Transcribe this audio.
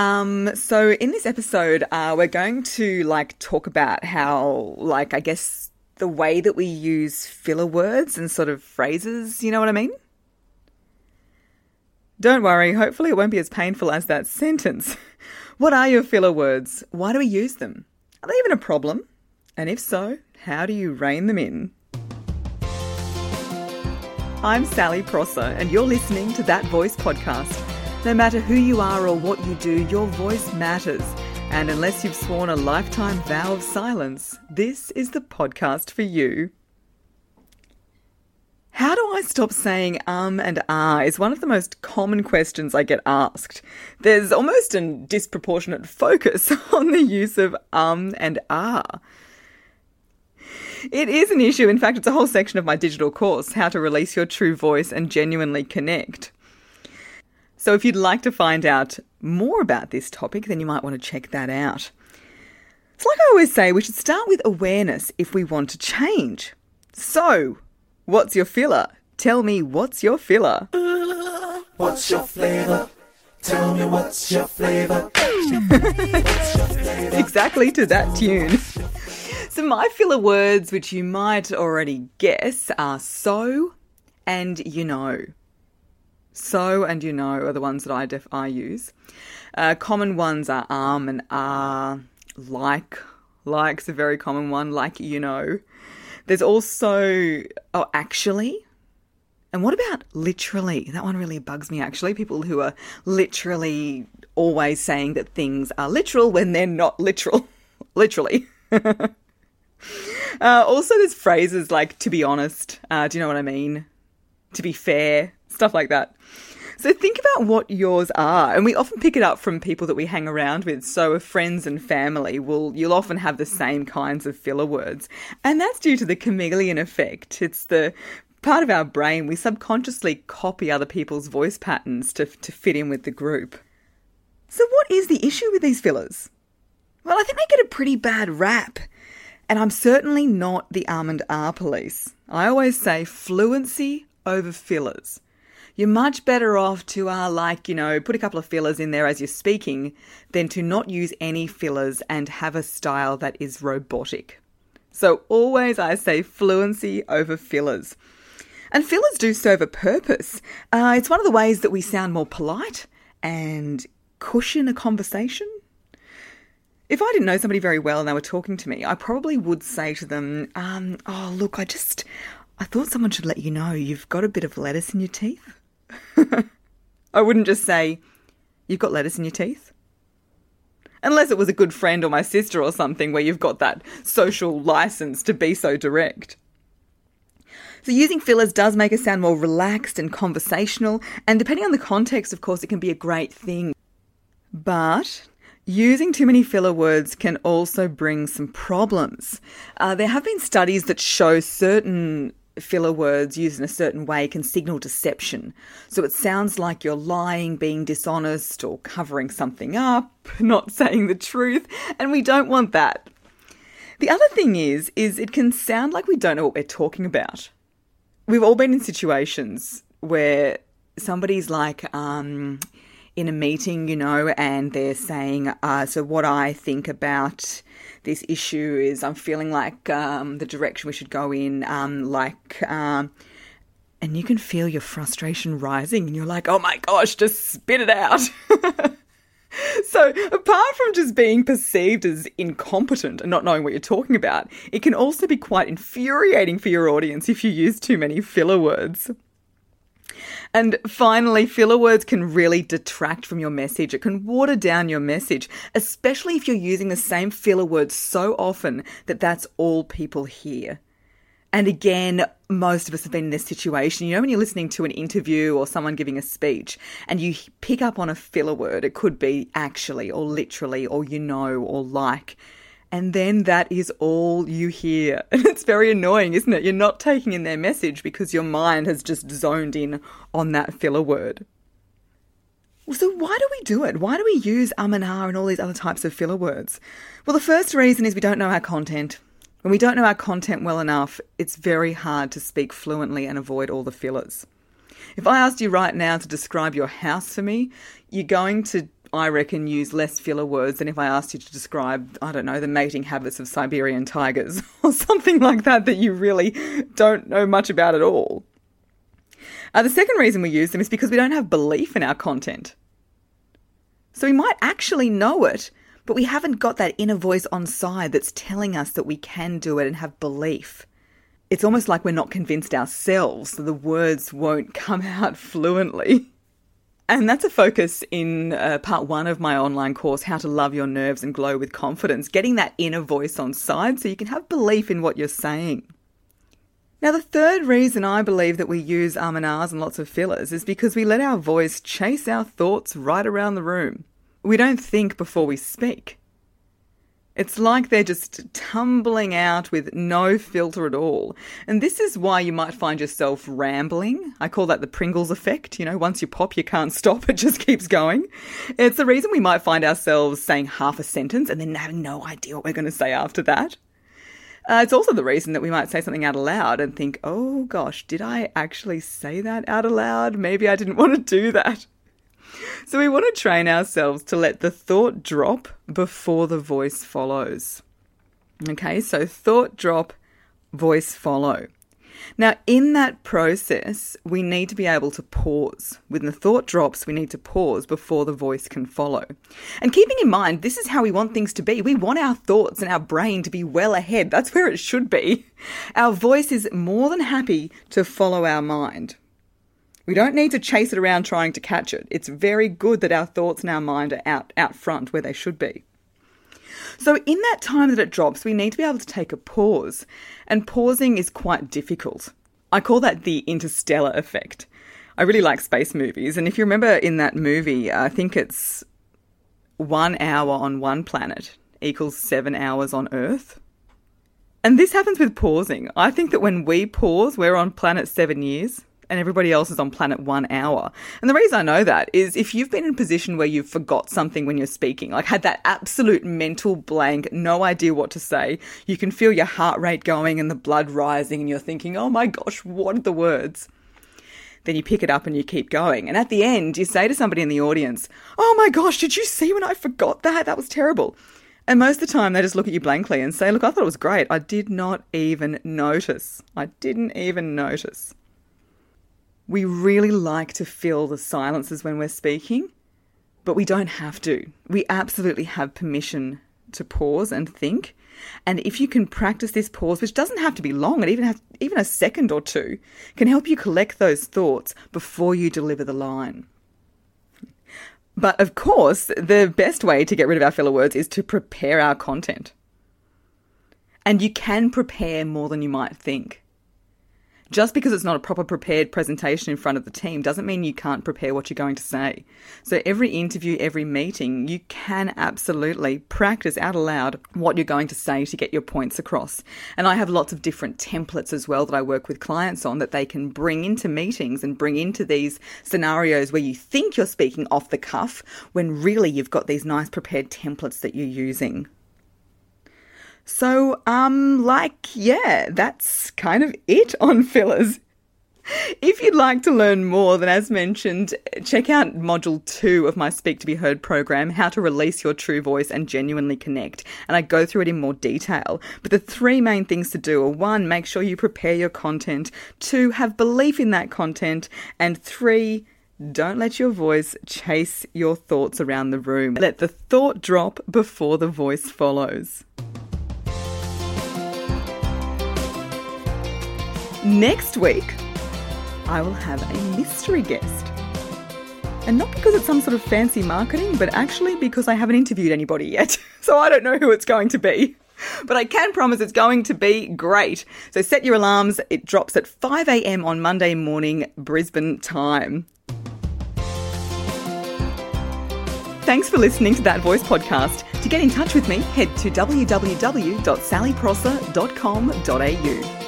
Um, so in this episode, uh, we're going to like talk about how, like, I guess the way that we use filler words and sort of phrases. You know what I mean? Don't worry. Hopefully, it won't be as painful as that sentence. What are your filler words? Why do we use them? Are they even a problem? And if so, how do you rein them in? I'm Sally Prosser, and you're listening to That Voice podcast. No matter who you are or what you do, your voice matters. And unless you've sworn a lifetime vow of silence, this is the podcast for you. How do I stop saying um and ah is one of the most common questions I get asked. There's almost a disproportionate focus on the use of um and ah. It is an issue. In fact, it's a whole section of my digital course, How to Release Your True Voice and Genuinely Connect. So if you'd like to find out more about this topic, then you might want to check that out. It's like I always say, we should start with awareness if we want to change. So, what's your filler? Tell me what's your filler? What's your flavor? Tell me what's your flavor? exactly to that tune. So, my filler words, which you might already guess, are so and you know. So and you know are the ones that I def- I use. Uh, common ones are arm and ah, like. Like's a very common one, like you know. There's also, oh, actually. And what about literally? That one really bugs me actually. People who are literally always saying that things are literal when they're not literal. literally. uh, also, there's phrases like to be honest. Uh, do you know what I mean? To be fair, stuff like that. So think about what yours are, and we often pick it up from people that we hang around with. So friends and family will you'll often have the same kinds of filler words, and that's due to the chameleon effect. It's the part of our brain we subconsciously copy other people's voice patterns to to fit in with the group. So what is the issue with these fillers? Well, I think they get a pretty bad rap. And I'm certainly not the almond R police. I always say fluency over fillers you're much better off to, uh, like, you know, put a couple of fillers in there as you're speaking than to not use any fillers and have a style that is robotic. So always I say fluency over fillers. And fillers do serve a purpose. Uh, it's one of the ways that we sound more polite and cushion a conversation. If I didn't know somebody very well and they were talking to me, I probably would say to them, um, Oh, look, I just, I thought someone should let you know you've got a bit of lettuce in your teeth. I wouldn't just say, You've got lettuce in your teeth. Unless it was a good friend or my sister or something where you've got that social license to be so direct. So, using fillers does make us sound more relaxed and conversational, and depending on the context, of course, it can be a great thing. But Using too many filler words can also bring some problems. Uh, there have been studies that show certain filler words used in a certain way can signal deception. So it sounds like you're lying, being dishonest, or covering something up, not saying the truth, and we don't want that. The other thing is, is it can sound like we don't know what we're talking about. We've all been in situations where somebody's like, um, in a meeting, you know, and they're saying, uh, so what I think about this issue is I'm feeling like um, the direction we should go in, um, like, um, and you can feel your frustration rising, and you're like, oh my gosh, just spit it out. so, apart from just being perceived as incompetent and not knowing what you're talking about, it can also be quite infuriating for your audience if you use too many filler words. And finally, filler words can really detract from your message. It can water down your message, especially if you're using the same filler words so often that that's all people hear. And again, most of us have been in this situation. You know, when you're listening to an interview or someone giving a speech and you pick up on a filler word, it could be actually or literally or you know or like and then that is all you hear. And it's very annoying, isn't it? You're not taking in their message because your mind has just zoned in on that filler word. So, why do we do it? Why do we use um and ah and all these other types of filler words? Well, the first reason is we don't know our content. When we don't know our content well enough, it's very hard to speak fluently and avoid all the fillers. If I asked you right now to describe your house for me, you're going to I reckon, use less filler words than if I asked you to describe, I don't know, the mating habits of Siberian tigers or something like that that you really don't know much about at all. Uh, the second reason we use them is because we don't have belief in our content. So we might actually know it, but we haven't got that inner voice on side that's telling us that we can do it and have belief. It's almost like we're not convinced ourselves, so the words won't come out fluently. And that's a focus in uh, part one of my online course, How to Love Your Nerves and Glow with Confidence, getting that inner voice on side so you can have belief in what you're saying. Now, the third reason I believe that we use um and lots of fillers is because we let our voice chase our thoughts right around the room. We don't think before we speak. It's like they're just tumbling out with no filter at all. And this is why you might find yourself rambling. I call that the Pringles effect. You know, once you pop, you can't stop, it just keeps going. It's the reason we might find ourselves saying half a sentence and then having no idea what we're going to say after that. Uh, it's also the reason that we might say something out aloud and think, oh gosh, did I actually say that out aloud? Maybe I didn't want to do that. So we want to train ourselves to let the thought drop before the voice follows. Okay, so thought drop, voice follow. Now, in that process, we need to be able to pause. When the thought drops, we need to pause before the voice can follow. And keeping in mind, this is how we want things to be. We want our thoughts and our brain to be well ahead. That's where it should be. Our voice is more than happy to follow our mind. We don't need to chase it around trying to catch it. It's very good that our thoughts and our mind are out, out front where they should be. So, in that time that it drops, we need to be able to take a pause. And pausing is quite difficult. I call that the interstellar effect. I really like space movies. And if you remember in that movie, I think it's one hour on one planet equals seven hours on Earth. And this happens with pausing. I think that when we pause, we're on planet seven years and everybody else is on planet one hour. And the reason I know that is if you've been in a position where you've forgot something when you're speaking, like had that absolute mental blank, no idea what to say, you can feel your heart rate going and the blood rising, and you're thinking, oh my gosh, what are the words? Then you pick it up and you keep going. And at the end, you say to somebody in the audience, oh my gosh, did you see when I forgot that? That was terrible. And most of the time, they just look at you blankly and say, Look, I thought it was great. I did not even notice. I didn't even notice. We really like to fill the silences when we're speaking, but we don't have to. We absolutely have permission to pause and think. And if you can practice this pause, which doesn't have to be long, and even has, even a second or two, can help you collect those thoughts before you deliver the line. But of course, the best way to get rid of our filler words is to prepare our content. And you can prepare more than you might think. Just because it's not a proper prepared presentation in front of the team doesn't mean you can't prepare what you're going to say. So, every interview, every meeting, you can absolutely practice out aloud what you're going to say to get your points across. And I have lots of different templates as well that I work with clients on that they can bring into meetings and bring into these scenarios where you think you're speaking off the cuff when really you've got these nice prepared templates that you're using. So, um, like, yeah, that's kind of it on fillers. If you'd like to learn more, then as mentioned, check out module two of my Speak to Be Heard program, How to Release Your True Voice and Genuinely Connect. And I go through it in more detail. But the three main things to do are one, make sure you prepare your content, two, have belief in that content, and three, don't let your voice chase your thoughts around the room. Let the thought drop before the voice follows. Next week, I will have a mystery guest. And not because it's some sort of fancy marketing, but actually because I haven't interviewed anybody yet. So I don't know who it's going to be. But I can promise it's going to be great. So set your alarms. It drops at 5 a.m. on Monday morning, Brisbane time. Thanks for listening to That Voice podcast. To get in touch with me, head to www.sallyprosser.com.au.